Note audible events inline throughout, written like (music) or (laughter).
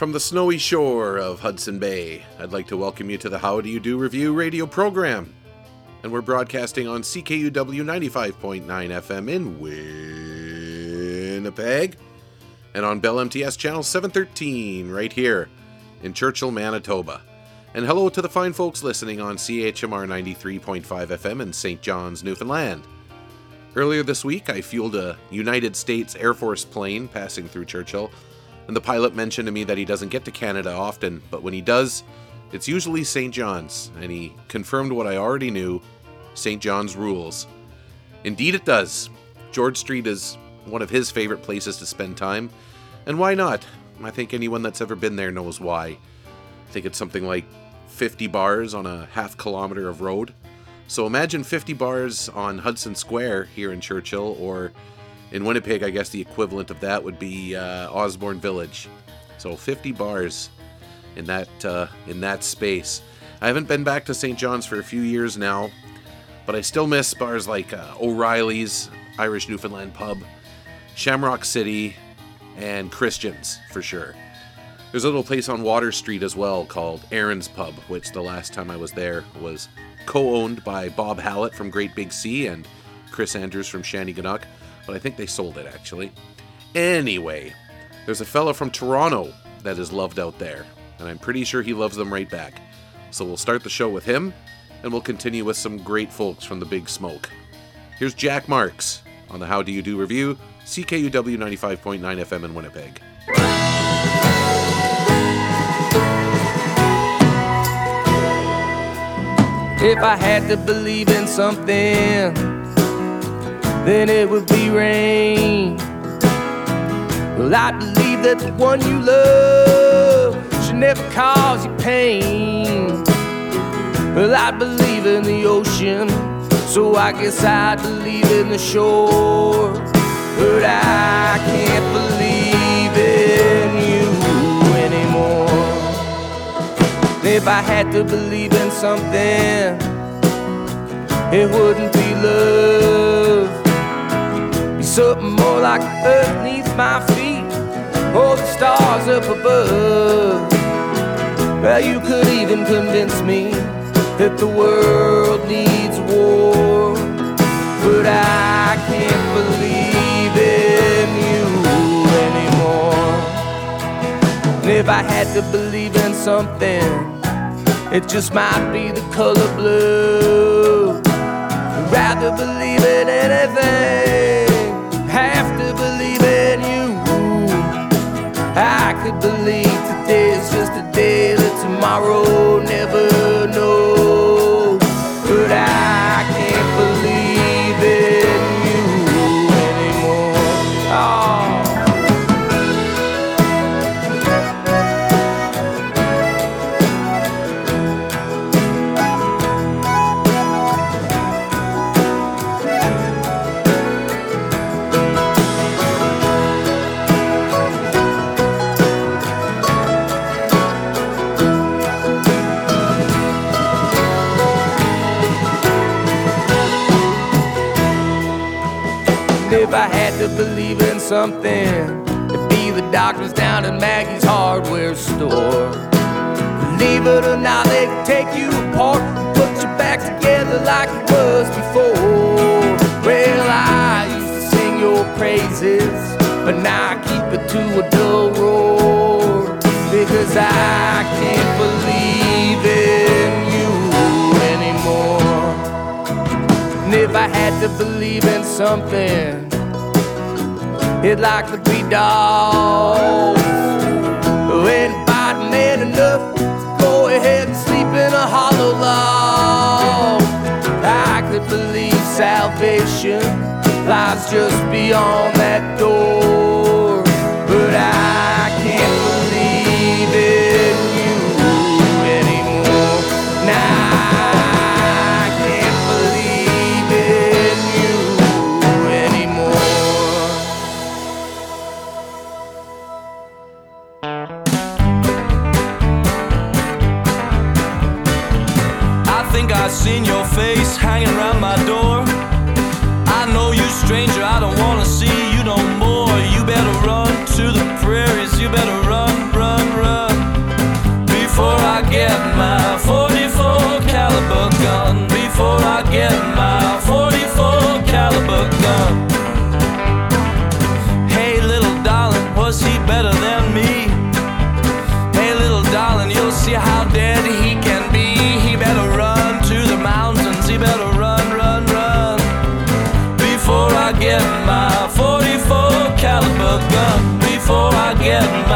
From the snowy shore of Hudson Bay, I'd like to welcome you to the How Do You Do Revue radio program. And we're broadcasting on CKUW 95.9 FM in Winnipeg and on Bell MTS channel 713 right here in Churchill, Manitoba. And hello to the fine folks listening on CHMR 93.5 FM in St. John's, Newfoundland. Earlier this week, I fueled a United States Air Force plane passing through Churchill and the pilot mentioned to me that he doesn't get to Canada often, but when he does, it's usually St. John's, and he confirmed what I already knew St. John's rules. Indeed, it does. George Street is one of his favorite places to spend time, and why not? I think anyone that's ever been there knows why. I think it's something like 50 bars on a half kilometer of road. So imagine 50 bars on Hudson Square here in Churchill, or in Winnipeg, I guess the equivalent of that would be uh, Osborne Village. So 50 bars in that uh, in that space. I haven't been back to St. John's for a few years now, but I still miss bars like uh, O'Reilly's, Irish Newfoundland Pub, Shamrock City, and Christian's for sure. There's a little place on Water Street as well called Erin's Pub, which the last time I was there was co owned by Bob Hallett from Great Big Sea and Chris Andrews from Shanneyganock but I think they sold it actually. Anyway, there's a fellow from Toronto that is loved out there, and I'm pretty sure he loves them right back. So we'll start the show with him, and we'll continue with some great folks from the Big Smoke. Here's Jack Marks on the How Do You Do revue, CKUW 95.9 FM in Winnipeg. If I had to believe in something then it would be rain. Well, I believe that the one you love should never cause you pain. Well, I believe in the ocean, so I guess I believe in the shore. But I can't believe in you anymore. If I had to believe in something, it wouldn't be love something more like earth beneath my feet or the stars up above. Well, you could even convince me that the world needs war, but I can't believe in you anymore. And if I had to believe in something, it just might be the color blue. I'd rather believe in anything believe today is just a day that tomorrow never to believe in something, it'd be the doctors down at Maggie's hardware store. Believe it or not, they can take you apart and put you back together like it was before. Well, I used to sing your praises, but now I keep it to a dull roar because I can't believe in you anymore. And if I had to believe in something, It'd like to be dogs. Ain't fighting man enough go ahead and sleep in a hollow log. I could believe salvation lies just beyond that door, hanging around my door. I know you, stranger, I don't wanna see you no more. You better run to the prairies, you better run, run, run. Before I get my 44 caliber gun, before I get my Before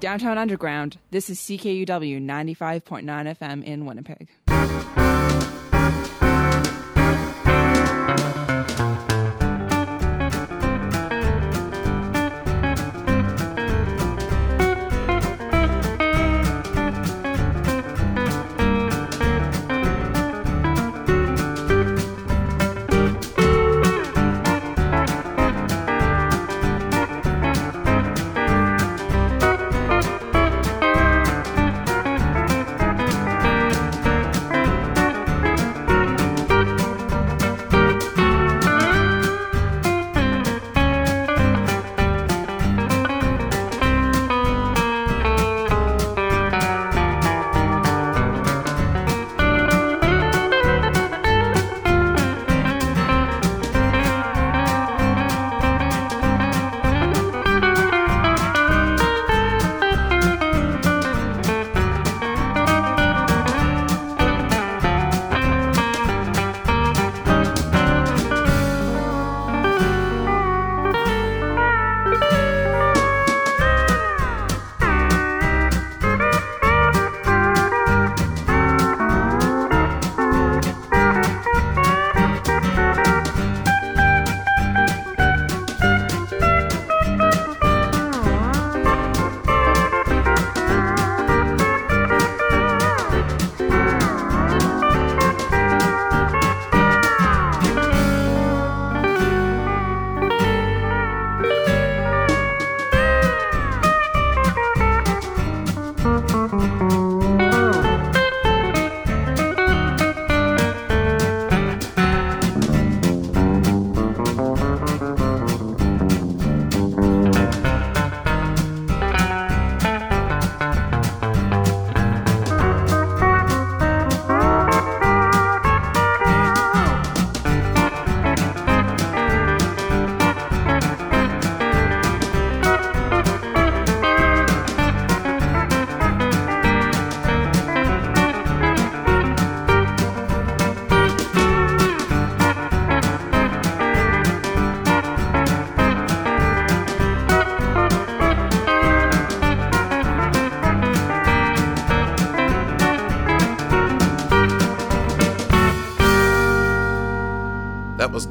Downtown Underground. This is CKUW 95.9 FM in Winnipeg.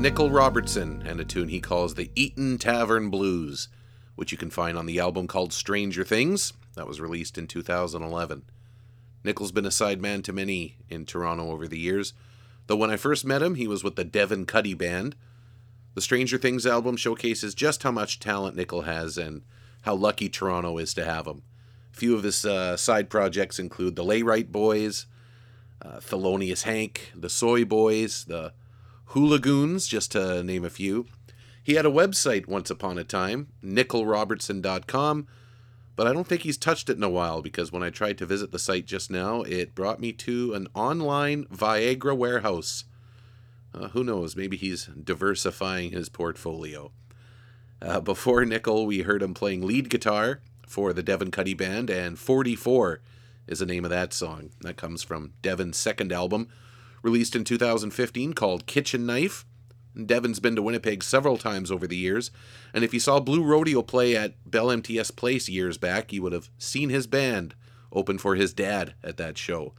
Nichol Robertson and a tune he calls the Eaton Tavern Blues, which you can find on the album called Stranger Things. That was released in 2011. Nichol's been a sideman to many in Toronto over the years, though when I first met him, he was with the Devin Cuddy Band. The Stranger Things album showcases just how much talent Nichol has and how lucky Toronto is to have him. A few of his uh, side projects include the Laywright Boys, uh, Thelonious Hank, the Soy Boys, the Hoolagoons, just to name a few. He had a website once upon a time, nicholrobertson.com, but I don't think he's touched it in a while because when I tried to visit the site just now, it brought me to an online Viagra warehouse. Uh, who knows? Maybe he's diversifying his portfolio. Uh, before Nichol, we heard him playing lead guitar for the Devin Cuddy Band, and 44 is the name of that song. That comes from Devin's second album, released in 2015, called Kitchen Knife. Devin's been to Winnipeg several times over the years, and if you saw Blue Rodeo play at Bell MTS Place years back, you would have seen his band open for his dad at that show.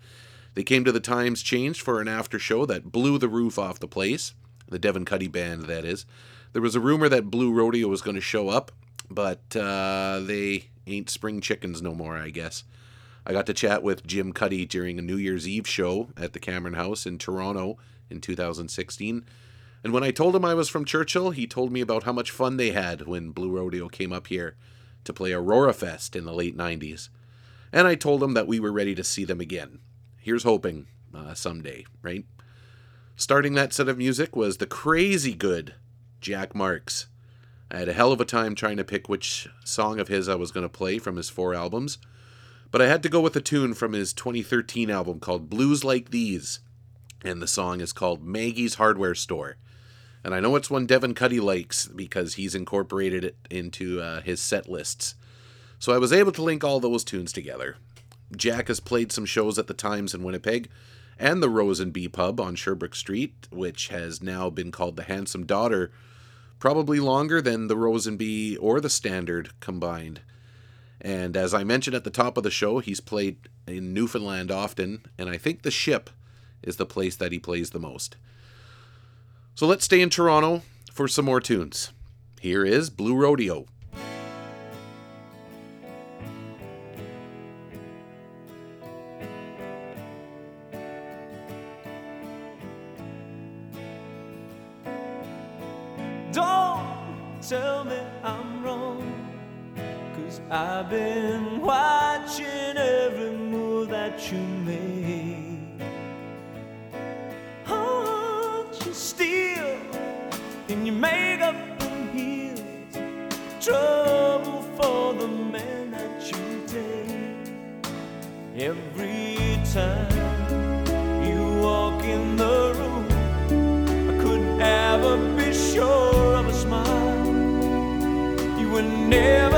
They came to the Times Changed for an after show that blew the roof off the place, the Devin Cuddy Band, that is. There was a rumor that Blue Rodeo was going to show up, but uh, they ain't spring chickens no more, I guess. I got to chat with Jim Cuddy during a New Year's Eve show at the Cameron House in Toronto in 2016. And when I told him I was from Churchill, he told me about how much fun they had when Blue Rodeo came up here to play Aurora Fest in the late 90s. And I told him that we were ready to see them again. Here's hoping uh, someday, right? Starting that set of music was the crazy good Jack Marks. I had a hell of a time trying to pick which song of his I was going to play from his four albums, but I had to go with a tune from his 2013 album called Blues Like These, and the song is called Maggie's Hardware Store. And I know it's one Devin Cuddy likes because he's incorporated it into uh, his set lists. So I was able to link all those tunes together. Jack has played some shows at the Times in Winnipeg and the Rose and Bee Pub on Sherbrooke Street, which has now been called the Handsome Daughter, probably longer than the Rose and Bee or the Standard combined. And as I mentioned at the top of the show, he's played in Newfoundland often, and I think the ship is the place that he plays the most. So let's stay in Toronto for some more tunes. Here is Blue Rodeo. Don't tell me I'm wrong. Cause I've been watching every move that you make. Aren't you still in your makeup and heels? Trouble for the man that you take. Every time you walk in the room, I couldn't ever be sure of a smile. You were never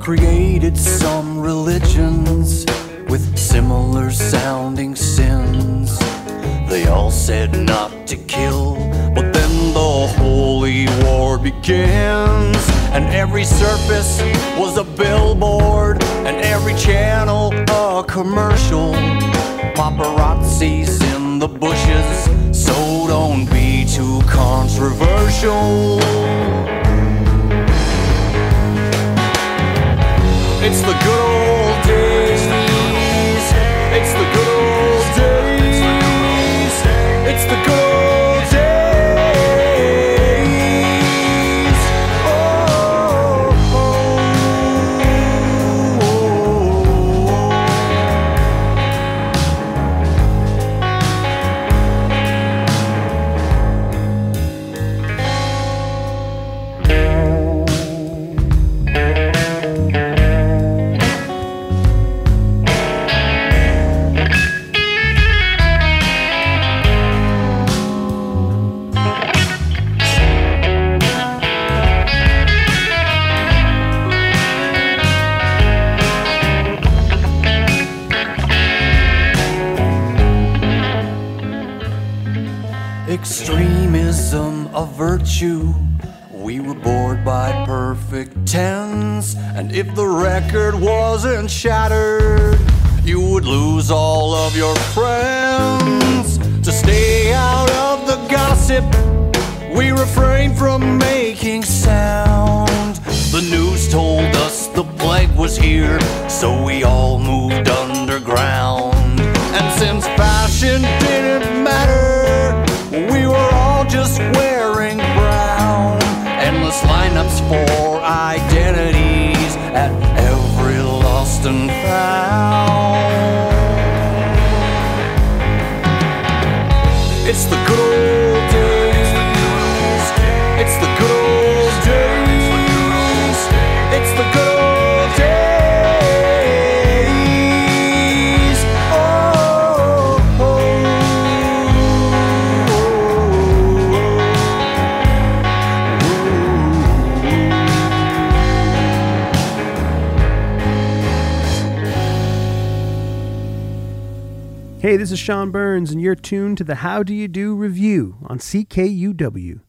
created some religions with similar sounding sins. They all said not to kill, but then the holy war begins. And every surface was a billboard, and every channel a commercial. Paparazzis in the bushes, so don't be too controversial. It's the good old days. Virtue. We were bored by perfect tens, and if the record wasn't shattered, you would lose all of your friends. To stay out of the gossip, we refrained from making sound. The news told us the plague was here, so we all moved Hey, this is Sean Burns, and you're tuned to the How Do You Do revue on CKUW.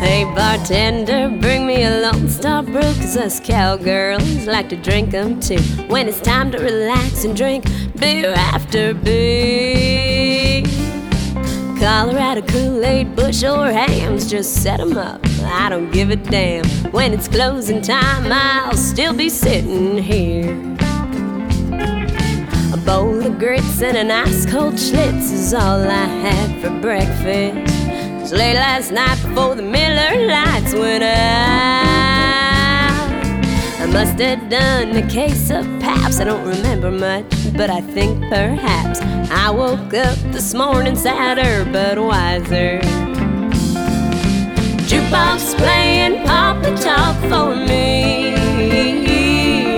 Hey bartender, bring me a Lone Star brew Cause us cowgirls like to drink 'em too. When it's time to relax and drink beer after beer Colorado Kool-Aid, Busch or Hamm's Just set 'em up, I don't give a damn. When it's closing time, I'll still be sitting here. A bowl of grits and an ice cold Schlitz Is all I had for breakfast. Late last night before the Miller Lites went out must have done a case of Pabst. I don't remember much, but I think perhaps I woke up this morning sadder but wiser. Jukebox playing Papa Talk for me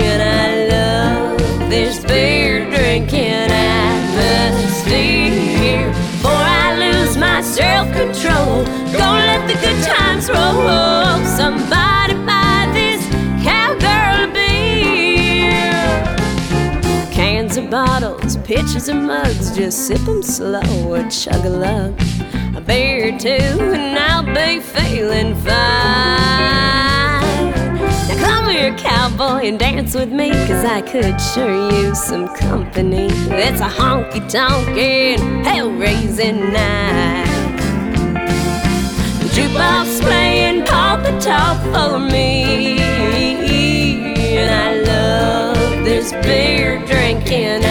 And I love this beer drinking atmosphere. Before I lose my self-control Gonna let the good times pitchers or mugs, just sip 'em slow or chug a lug. A beer or two, and I'll be feeling fine. Now come here, cowboy, and dance with me, cause I could sure use some company. It's a honky tonkin', hell raising night. The jukebox playing Paw Patrol for me. And I love this beer drinking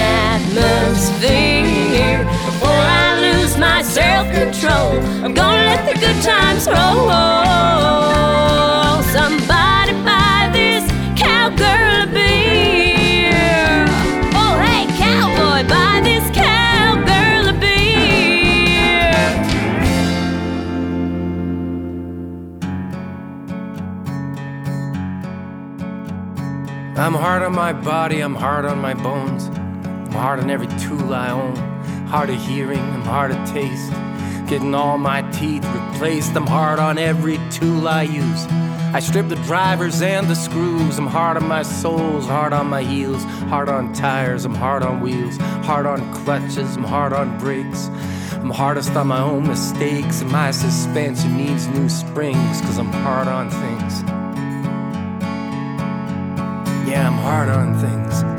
atmosphere. Before I lose my self control, I'm gonna let the good times roll. Somebody buy this cowgirl a beer. Oh, hey, cowboy, buy this cowgirl a beer. I'm hard on my body, I'm hard on my bones. I'm hard on every I own. Hard of hearing, I'm hard of taste. Getting all my teeth replaced, I'm hard on every tool I use. I strip the drivers and the screws. I'm hard on my soles, hard on my heels, hard on tires, I'm hard on wheels, hard on clutches, I'm hard on brakes. I'm hardest on my own mistakes, and my suspension needs new springs, cause I'm hard on things. Yeah, I'm hard on things.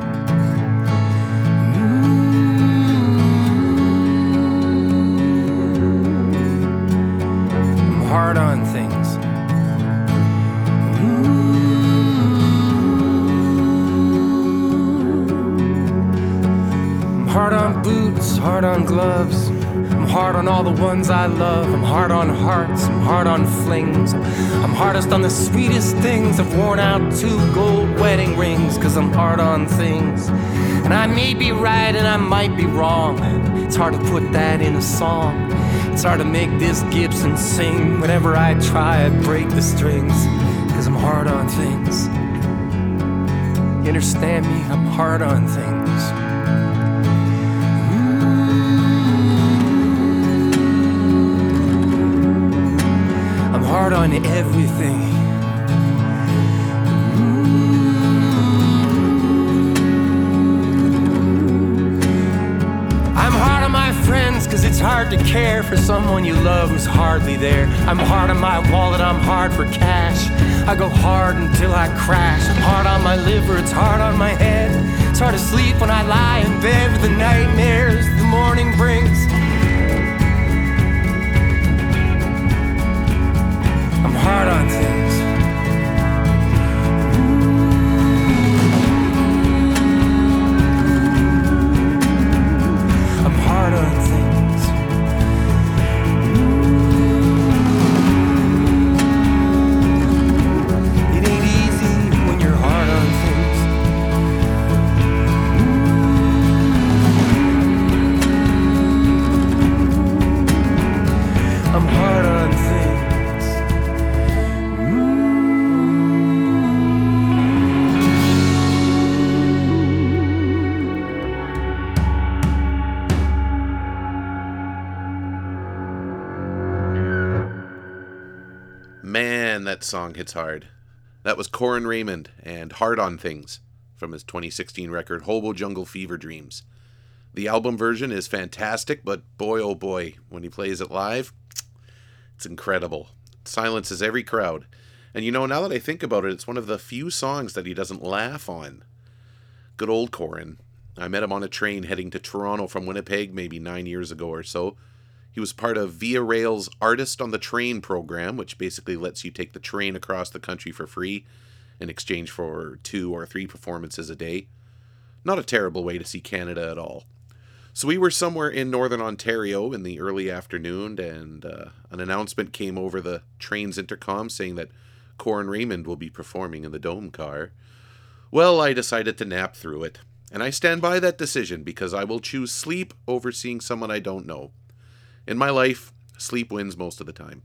All the ones I love. I'm hard on hearts, I'm hard on flings. I'm hardest on the sweetest things. I've worn out two gold wedding rings, cause I'm hard on things. And I may be right and I might be wrong. It's hard to put that in a song. It's hard to make this Gibson sing. Whenever I try, I break the strings, cause I'm hard on things. You understand me? I'm hard on things. I'm hard on everything. Mm. I'm hard on my friends cause it's hard to care for someone you love who's hardly there. I'm hard on my wallet, I'm hard for cash. I go hard until I crash. I'm hard on my liver, it's hard on my head. It's hard to sleep when I lie in bed with the nightmares the morning brings. Hard on. Song hits hard. That was Corin Raymond and Hard on Things from his 2016 record Hobo Jungle Fever Dreams. The album version is fantastic, but boy oh boy, when he plays it live, it's incredible. It silences every crowd. And you know, now that I think about it, it's one of the few songs that he doesn't laugh on. Good old Corin. I met him on a train heading to Toronto from Winnipeg maybe nine years ago or so. He was part of Via Rail's Artist on the Train program, which basically lets you take the train across the country for free in exchange for two or three performances a day. Not a terrible way to see Canada at all. So we were somewhere in northern Ontario in the early afternoon, and uh, an announcement came over the train's intercom saying that Corin Raymond will be performing in the Dome car. Well, I decided to nap through it, and I stand by that decision because I will choose sleep over seeing someone I don't know. In my life, sleep wins most of the time.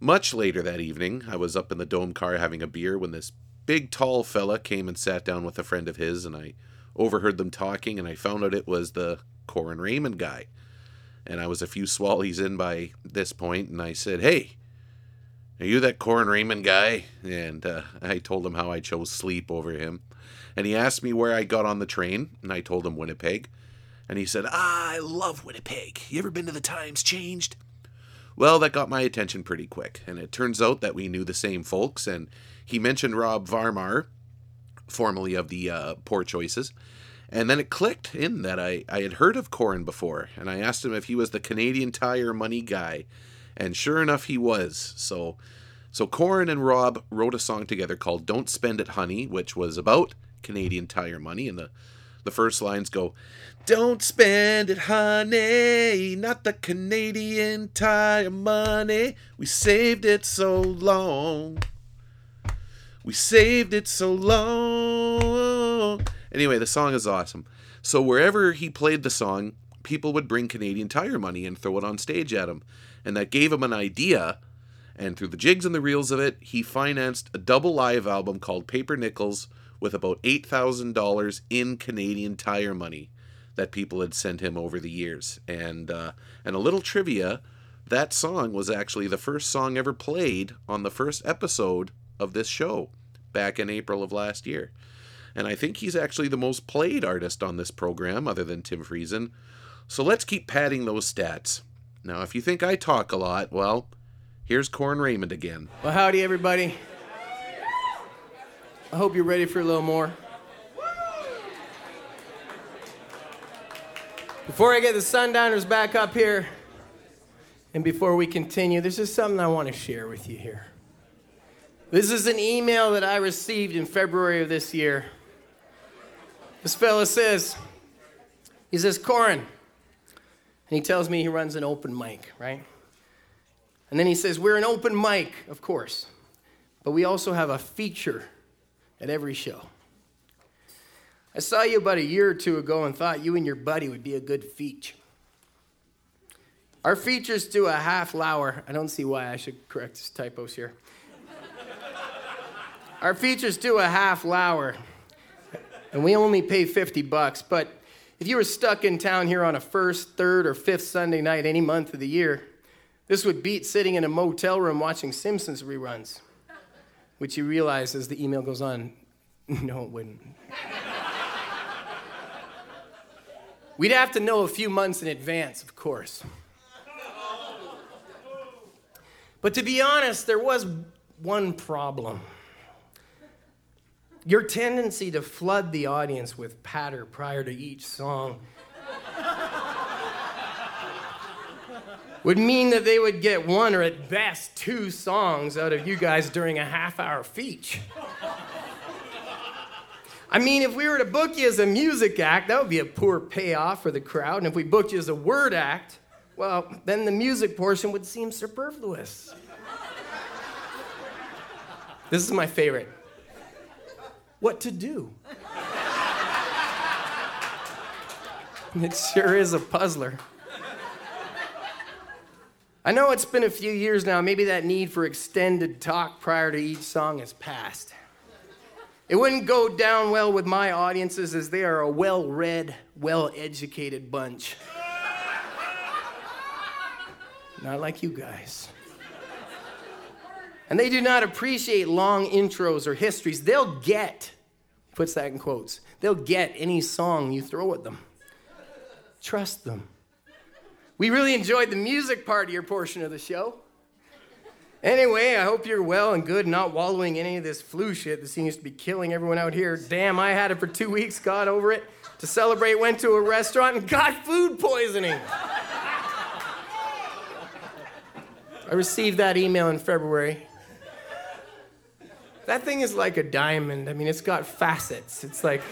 Much later that evening, I was up in the dome car having a beer when this big tall fella came and sat down with a friend of his, and I overheard them talking, and I found out it was the Corin Raymond guy. And I was a few swallies in by this point, and I said, Hey, are you that Corin Raymond guy? And uh, I told him how I chose sleep over him. And he asked me where I got on the train, and I told him Winnipeg. And he said, ah, I love Winnipeg. You ever been to the Times Changed? Well, that got my attention pretty quick, and it turns out that we knew the same folks, and he mentioned Rob Varmar, formerly of the uh, Poor Choices, and then it clicked in that I, I had heard of Corin before, and I asked him if he was the Canadian Tire money guy, and sure enough, he was. So, so Corin and Rob wrote a song together called "Don't Spend It, Honey," which was about Canadian Tire money, and the the first lines go, Don't spend it, honey, not the Canadian Tire money. We saved it so long. We saved it so long. Anyway, the song is awesome. So wherever he played the song, people would bring Canadian Tire money and throw it on stage at him. And that gave him an idea. And through the jigs and the reels of it, he financed a double live album called Paper Nickels with about $8,000 in Canadian Tire money that people had sent him over the years. And uh, and a little trivia, that song was actually the first song ever played on the first episode of this show back in April of last year. And I think he's actually the most played artist on this program other than Tim Friesen. So let's keep padding those stats. Now, if you think I talk a lot, well, here's Corin Raymond again. Well, howdy, everybody. I hope you're ready for a little more. Before I get the Sundowners back up here, and before we continue, there's just something I want to share with you here. This is an email that I received in February of this year. This fella says, he says, Corin, and he tells me he runs an open mic, right? And then he says, We're an open mic, of course, but we also have a feature at every show. I saw you about a year or two ago and thought you and your buddy would be a good feature. Our features do a half hour. I don't see why I should correct these typos here. Our features do a half hour, and we only pay 50 bucks. But if you were stuck in town here on a first, third, or fifth Sunday night any month of the year, this would beat sitting in a motel room watching Simpsons reruns which you realize as the email goes on, (laughs) no, it wouldn't. We'd have to know a few months in advance, of course. But to be honest, there was one problem. Your tendency to flood the audience with patter prior to each song would mean that they would get one or at best two songs out of you guys during a half hour feature. I mean, if we were to book you as a music act, that would be a poor payoff for the crowd. And if we booked you as a word act, well, then the music portion would seem superfluous. This is my favorite. What to do? (laughs) It sure is a puzzler. I know it's been a few years now, maybe that need for extended talk prior to each song has passed. It wouldn't go down well with my audiences as they are a well read, well educated bunch. Not like you guys. And they do not appreciate long intros or histories. They'll get, puts that in quotes, they'll get any song you throw at them. Trust them. We really enjoyed the music part of your portion of the show. Anyway, I hope you're well and good, not wallowing in any of this flu shit that seems to be killing everyone out here. Damn, I had it for two weeks, got over it. To celebrate, went to a restaurant and got food poisoning. I received that email in February. That thing is like a diamond. I mean, it's got facets. It's like,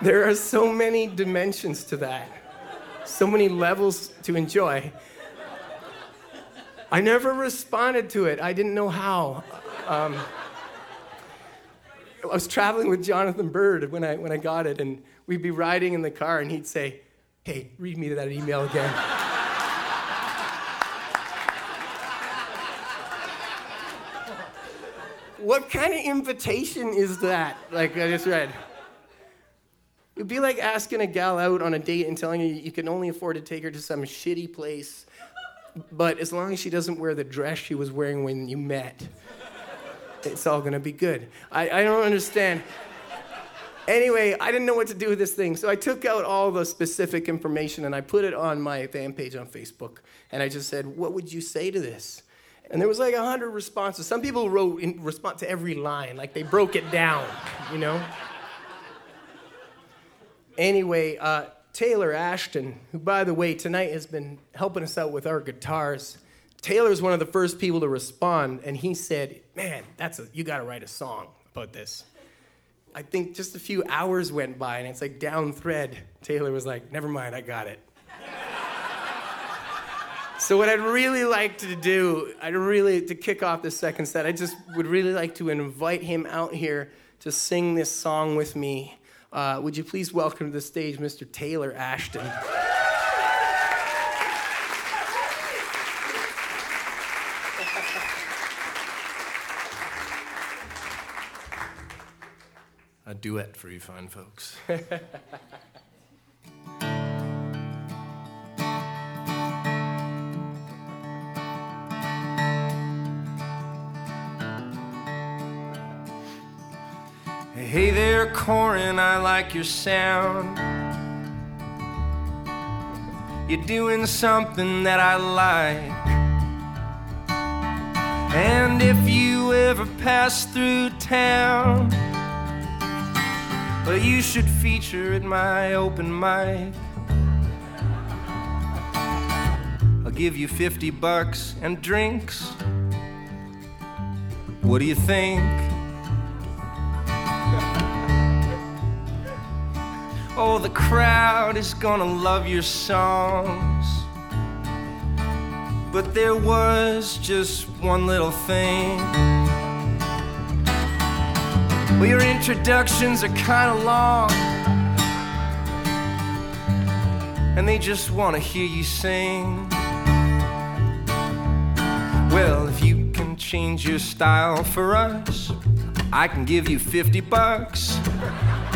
there are so many dimensions to that so many levels to enjoy. I never responded to it. I didn't know how. Um, I was traveling with Jonathan Byrd when I, when I got it, and we'd be riding in the car, and he'd say, Hey, read me that email again. (laughs) what kind of invitation is that? Like I just read. It'd be like asking a gal out on a date and telling her you can only afford to take her to some shitty place, but as long as she doesn't wear the dress she was wearing when you met, it's all gonna be good. I, I don't understand. Anyway, I didn't know what to do with this thing, so I took out all the specific information and I put it on my fan page on Facebook. And I just said, What would you say to this? And there was like a hundred responses. Some people wrote in response to every line, like they broke it down, you know? Anyway, uh, Taylor Ashton, who, by the way, tonight has been helping us out with our guitars. Taylor's one of the first people to respond, and he said, "Man, that's a you got to write a song about this." I think just a few hours went by, and it's like down thread. Taylor was like, "Never mind, I got it." so what I'd really like to do, I'd really to kick off this second set, I just would really like to invite him out here to sing this song with me. Uh, would you please welcome to the stage Mr. Taylor Ashton? A duet for you fine folks. (laughs) Corin, I like your sound. You're doing something that I like. And if you ever pass through town, well, you should feature at my open mic. I'll give you 50 bucks and drinks. What do you think? Oh, the crowd is gonna love your songs. But there was just one little thing. Well, your introductions are kinda long. And they just wanna hear you sing. Well, if you can change your style for us, I can give you 50 bucks.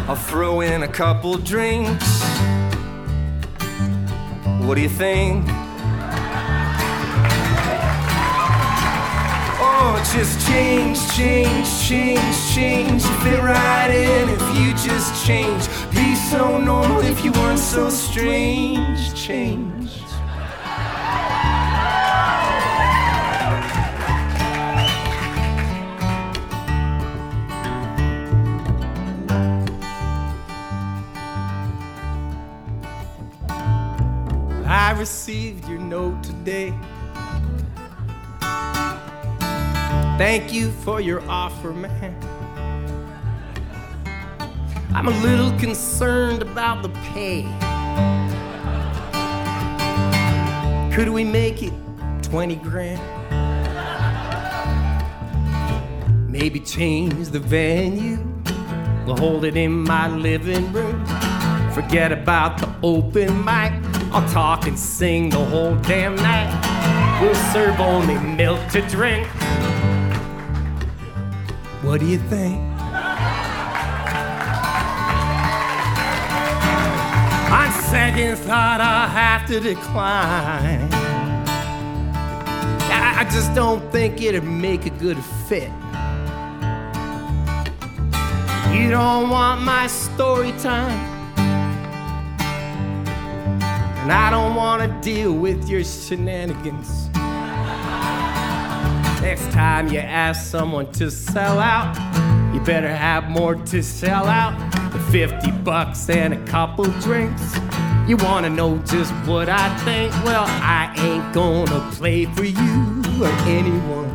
I'll throw in a couple drinks. What do you think? Oh, just change, change, change, change. You fit right in if you just change. Be so normal if you weren't so strange. Change. I received your note today. Thank you for your offer, man. I'm a little concerned about the pay. Could we make it 20 grand? Maybe change the venue. Hold it in my living room. Forget about the open mic. I'll talk and sing the whole damn night. We'll serve only milk to drink. What do you think? On second thought, I'll have to decline. I I just don't think it'd make a good fit. You don't want my story time. And I don't want to deal with your shenanigans. Next time you ask someone to sell out, you better have more to sell out than 50 bucks and a couple drinks. You want to know just what I think? Well, I ain't gonna play for you or anyone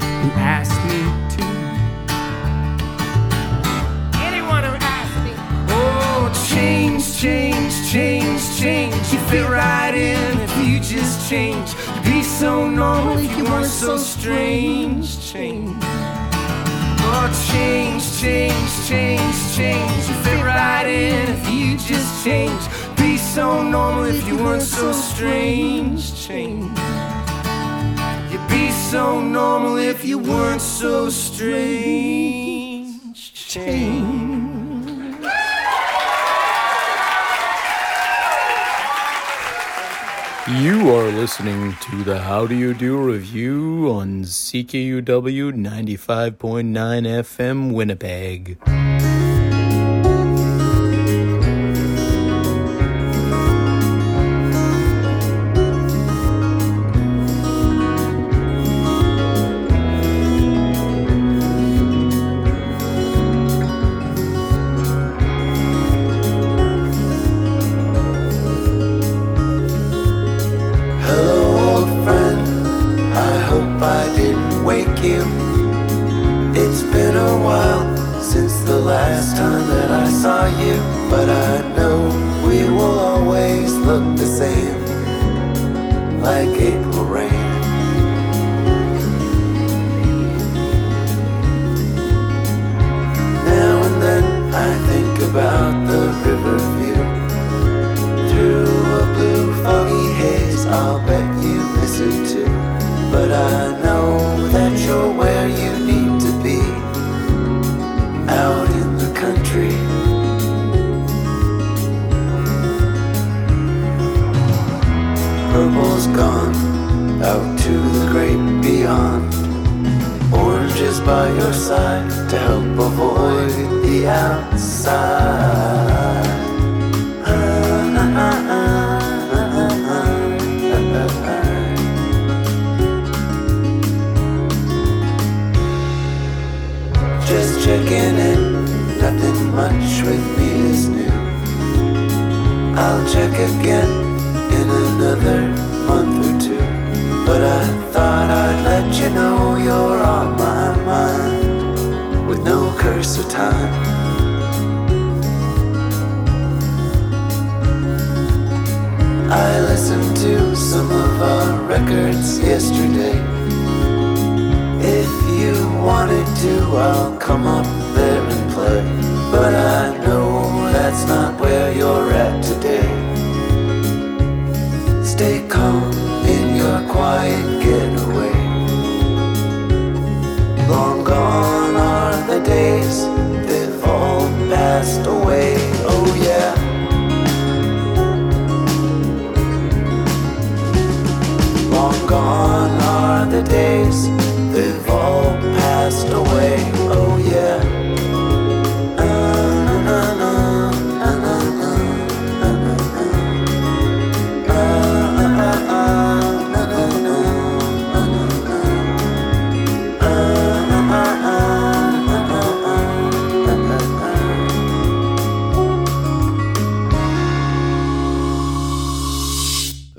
who asked me change. You fit right in if you just change. You'd be so normal if you weren't so strange. Change. Oh, change, change, change, change. You fit right in if you just change. Be so normal if you weren't so strange. Change. You'd be so normal if you weren't so strange. Change. You are listening to the How Do You Do Revue on CKUW 95.9 FM Winnipeg. Purple's gone out to the great beyond. Orange is by your side to help avoid the outside. Just checking in, nothing much with me is new. I'll check again in another month or two. But I thought I'd let you know you're on my mind with no curse of time. I listened to some of our records yesterday. If you wanted to, I'll come up there. But I know that's not where you're at today. Stay calm in your quiet getaway. Long gone are the days, they've all passed away. Oh, yeah. Long gone are the days, they've all passed away.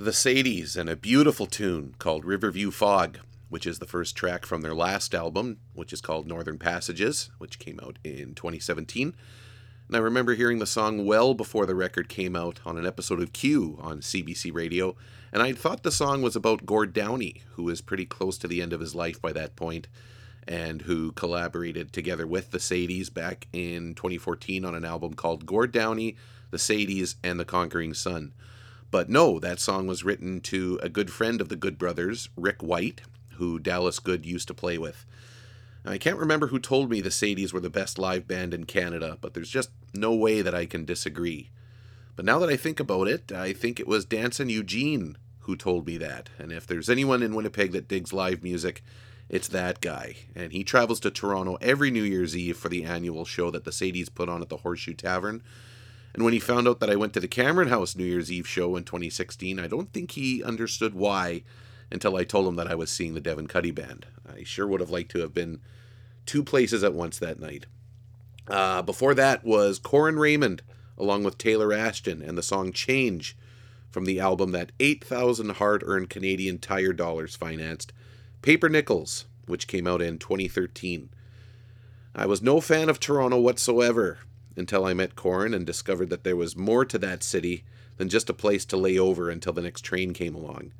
The Sadies and a beautiful tune called Riverview Fog, which is the first track from their last album, which is called Northern Passages, which came out in 2017. And I remember hearing the song well before the record came out on an episode of Q on CBC Radio, and I thought the song was about Gord Downie, who was pretty close to the end of his life by that point, and who collaborated together with the Sadies back in 2014 on an album called Gord Downie, the Sadies, and the Conquering Sun. But no, that song was written to a good friend of the Good Brothers, Rick White, who Dallas Good used to play with. I can't remember who told me the Sadies were the best live band in Canada, but there's just no way that I can disagree. But now that I think about it, I think it was Danson Eugene who told me that. And if there's anyone in Winnipeg that digs live music, it's that guy. And he travels to Toronto every New Year's Eve for the annual show that the Sadies put on at the Horseshoe Tavern. And when he found out that I went to the Cameron House New Year's Eve show in 2016, I don't think he understood why until I told him that I was seeing the Devin Cuddy Band. I sure would have liked to have been two places at once that night. Uh, before that was Corin Raymond, along with Taylor Ashton, and the song Change from the album that 8,000 hard earned Canadian Tire dollars financed, Paper Nickels, which came out in 2013. I was no fan of Toronto whatsoever until I met Corin and discovered that there was more to that city than just a place to lay over until the next train came along.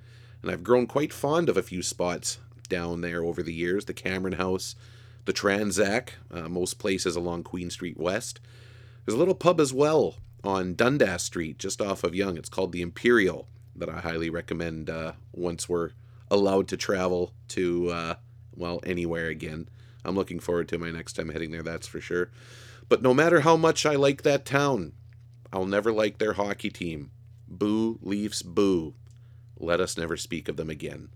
And I've grown quite fond of a few spots down there over the years the Cameron House, the Tranzac, uh, most places along Queen Street West. There's a little pub as well on Dundas Street, just off of Yonge. It's called the Imperial, that I highly recommend uh, once we're allowed to travel to, uh, well, anywhere again. I'm looking forward to my next time heading there, that's for sure. But no matter how much I like that town, I'll never like their hockey team. Boo, Leafs, boo. Let us never speak of them again.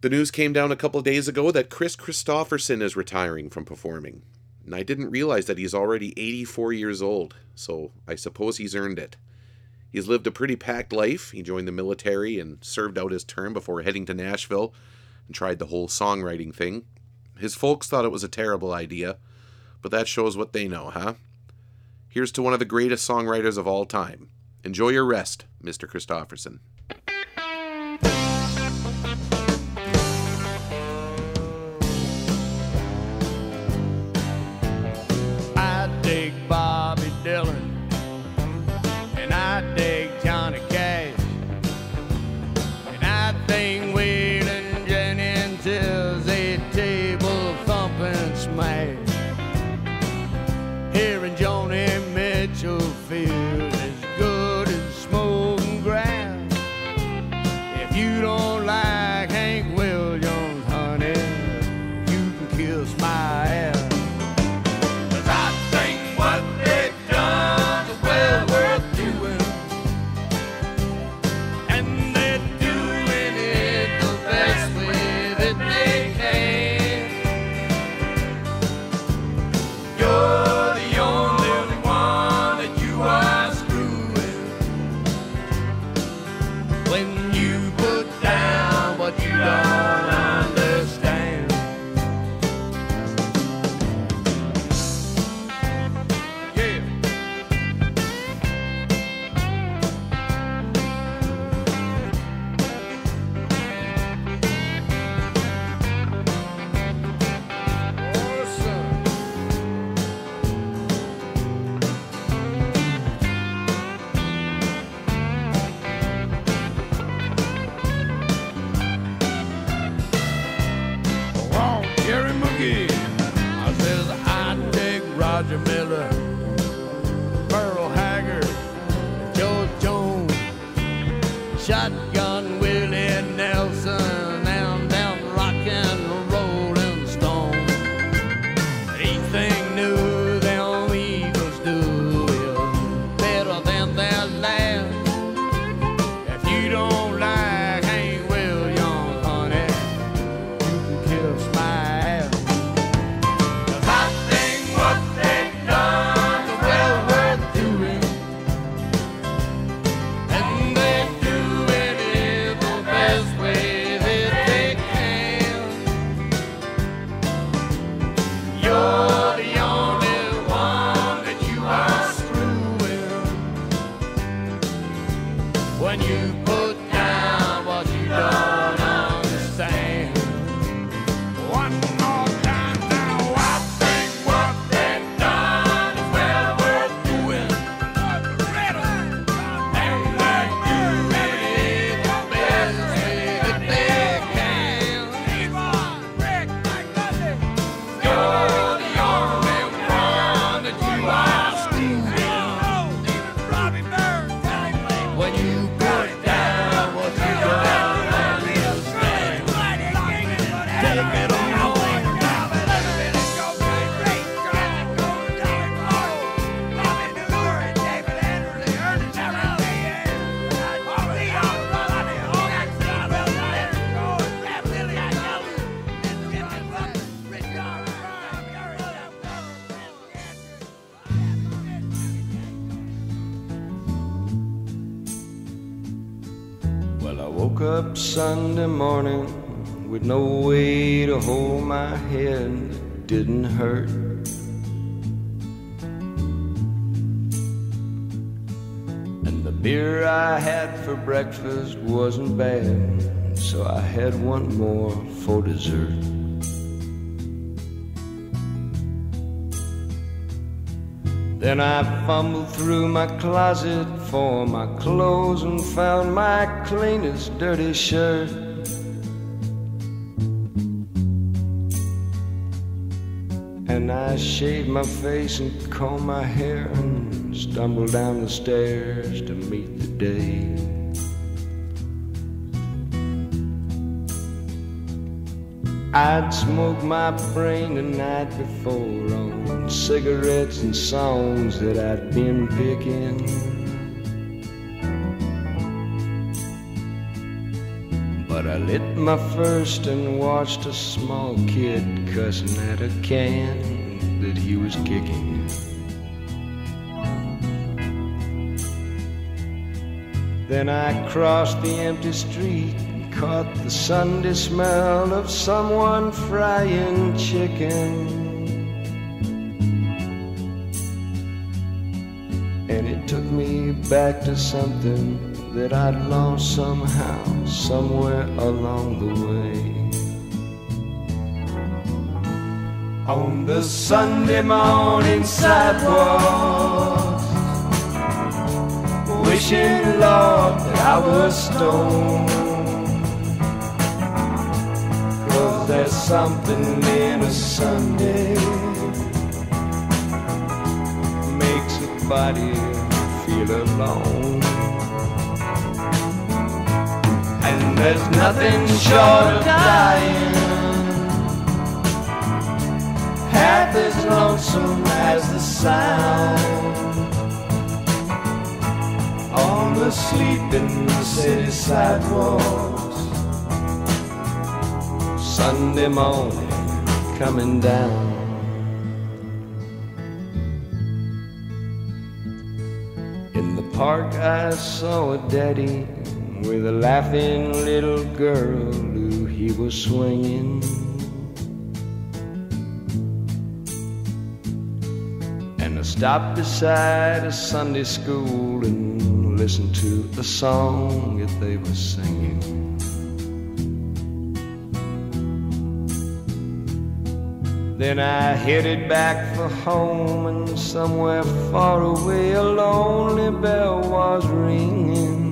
The news came down a couple days ago that Kris Kristofferson is retiring from performing. And I didn't realize that he's already 84 years old, so I suppose he's earned it. He's lived a pretty packed life. He joined the military and served out his term before heading to Nashville and tried the whole songwriting thing. His folks thought it was a terrible idea, but that shows what they know, huh? Here's to one of the greatest songwriters of all time. Enjoy your rest, Mr. Kristofferson. My head. Didn't hurt. And the beer I had for breakfast wasn't bad, so I had one more for dessert. Then I fumbled through my closet for my clothes and found my cleanest dirty shirt. I shaved my face and combed my hair and stumbled down the stairs to meet the day. I'd smoked my brain the night before on cigarettes and songs that I'd been picking. But I lit my first and watched a small kid cussing at a can that he was kicking. Then I crossed the empty street and caught the Sunday smell of someone frying chicken. And it took me back to something that I'd lost somehow, somewhere along the way. On the Sunday morning sidewalk wishing, Lord, that I was stoned. Cause there's something in a Sunday makes a body feel alone. And there's nothing short of dying half as lonesome as the sound on the sleeping city sidewalks. Sunday morning coming down. In the park, I saw a daddy with a laughing little girl who he was swinging. Stopped beside a Sunday school and listened to the song that they were singing. Then I headed back for home, and somewhere far away a lonely bell was ringing.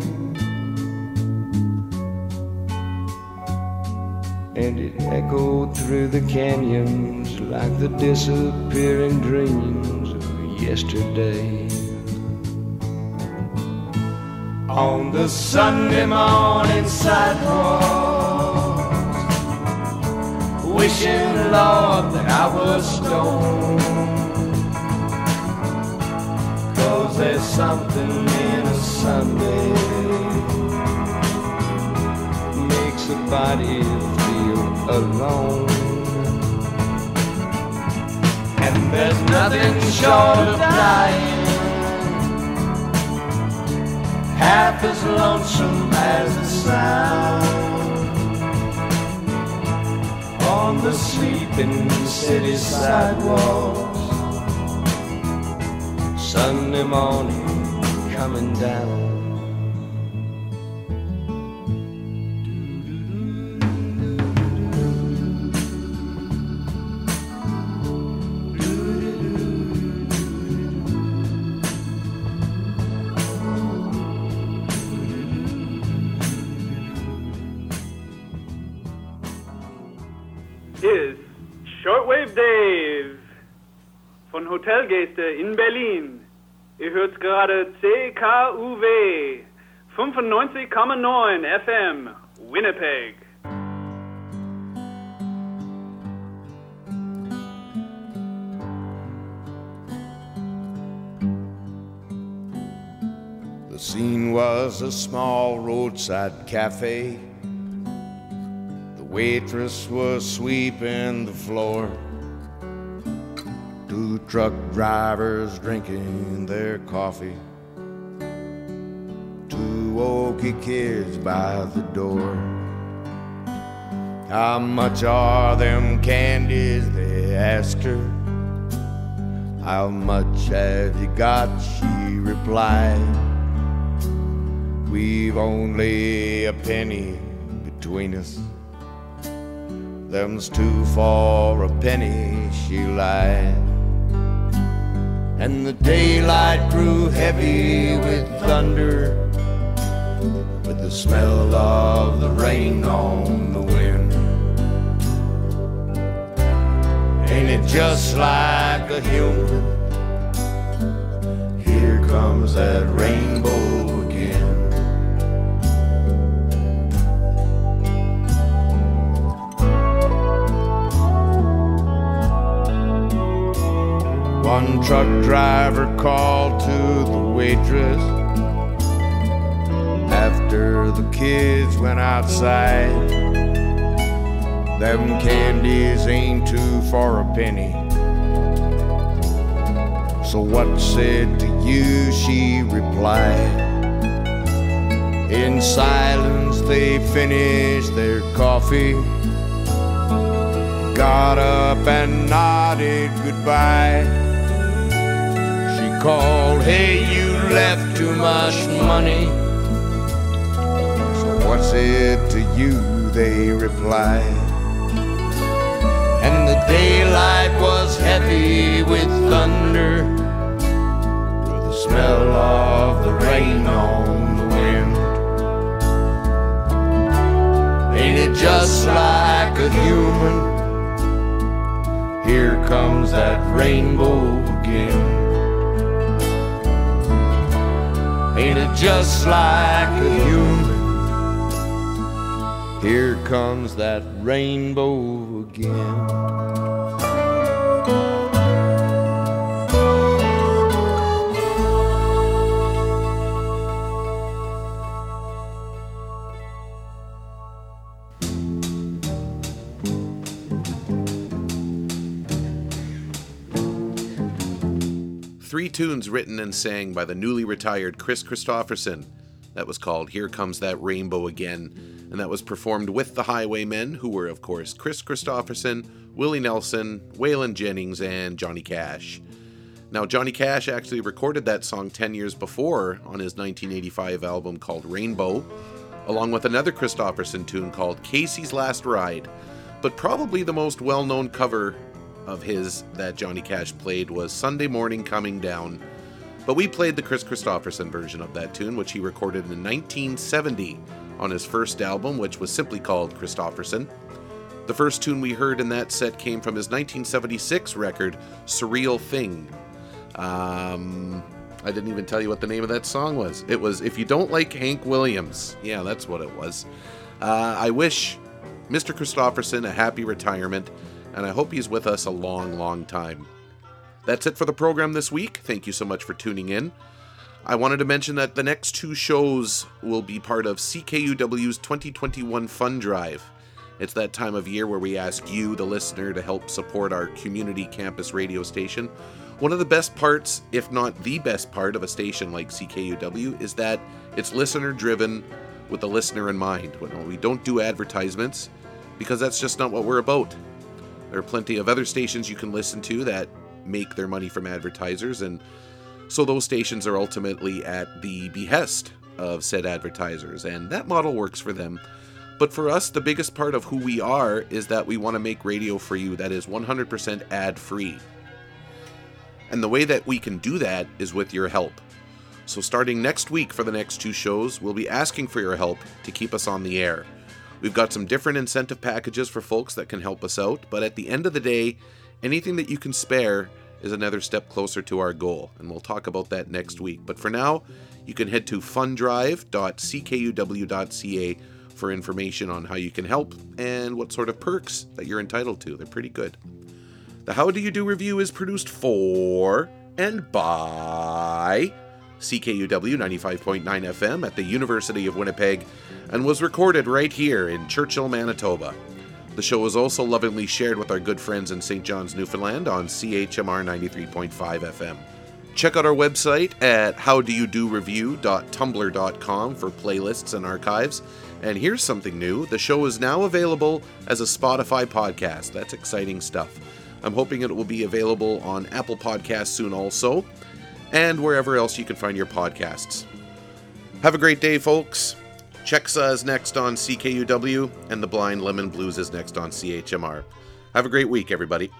and it echoed through the canyons like the disappearing dreams yesterday. On the Sunday morning sidewalk, wishing, Lord, that I was stoned. Cause there's something in a Sunday makes a body feel alone. And there's nothing short of dying half as lonesome as the sound on the sleeping city sidewalks. Sunday morning coming down. Hotelgäste in Berlin. Ihr hört gerade CKUW 95,9 FM Winnipeg. The scene was a small roadside cafe. The waitress was sweeping the floor. Two truck drivers drinking their coffee. Two Okie kids by the door. How much are them candies? They asked her. How much have you got? She replied. We've only a penny between us. Them's two for a penny, she lied. And the daylight grew heavy with thunder, with the smell of the rain on the wind. Ain't it just like a human? Here comes that rainbow One truck driver called to the waitress after the kids went outside. Them candies ain't two for a penny. So what's it to you? She replied. In silence, they finished their coffee. Got up and nodded goodbye. Called, Hey, you left too much money. So what's it to you? They replied. And the daylight was heavy with thunder, with the smell of the rain on the wind. Ain't it just like a human? Here comes that rainbow again. Ain't it just like a human? Here comes that rainbow again. Three tunes written and sang by the newly retired Kris Kristofferson. That was called Here Comes That Rainbow Again, and that was performed with the Highwaymen, who were, of course, Kris Kristofferson, Willie Nelson, Waylon Jennings, and Johnny Cash. Now, Johnny Cash actually recorded that song 10 years before on his 1985 album called Rainbow, along with another Kristofferson tune called Casey's Last Ride. But probably the most well known cover of his that Johnny Cash played was Sunday Morning Coming Down. But we played the Kris Kristofferson version of that tune, which he recorded in 1970 on his first album, which was simply called Kristofferson. The first tune we heard in that set came from his 1976 record, Surreal Thing. Um, I didn't even tell you what the name of that song was. It was If You Don't Like Hank Williams. Yeah, that's what it was. Uh, I wish Mr. Kristofferson a happy retirement, and I hope he's with us a long, long time. That's it for the program this week. Thank you so much for tuning in. I wanted to mention that the next two shows will be part of CKUW's 2021 Fund Drive. It's that time of year where we ask you, the listener, to help support our community campus radio station. One of the best parts, if not the best part, of a station like CKUW is that it's listener driven with the listener in mind. We don't do advertisements because that's just not what we're about. There are plenty of other stations you can listen to that make their money from advertisers, and so those stations are ultimately at the behest of said advertisers, and that model works for them. But for us, the biggest part of who we are is that we want to make radio for you that is 100% ad free. And the way that we can do that is with your help. So, starting next week for the next two shows, we'll be asking for your help to keep us on the air. We've got some different incentive packages for folks that can help us out, but at the end of the day, anything that you can spare is another step closer to our goal, and we'll talk about that next week. But for now, you can head to funddrive.ckuw.ca for information on how you can help and what sort of perks that you're entitled to. They're pretty good. The How Do You Do Revue is produced for and by CKUW 95.9 FM at the University of Winnipeg and was recorded right here in Churchill, Manitoba. The show is also lovingly shared with our good friends in St. John's, Newfoundland on CHMR 93.5 FM. Check out our website at howdoyoudorevue.tumblr.com for playlists and archives. And here's something new the show is now available as a Spotify podcast. That's exciting stuff. I'm hoping it will be available on Apple Podcasts soon also, and wherever else you can find your podcasts. Have a great day, folks. Chexa is next on CKUW, and The Blind Lemon Blues is next on CHMR. Have a great week, everybody.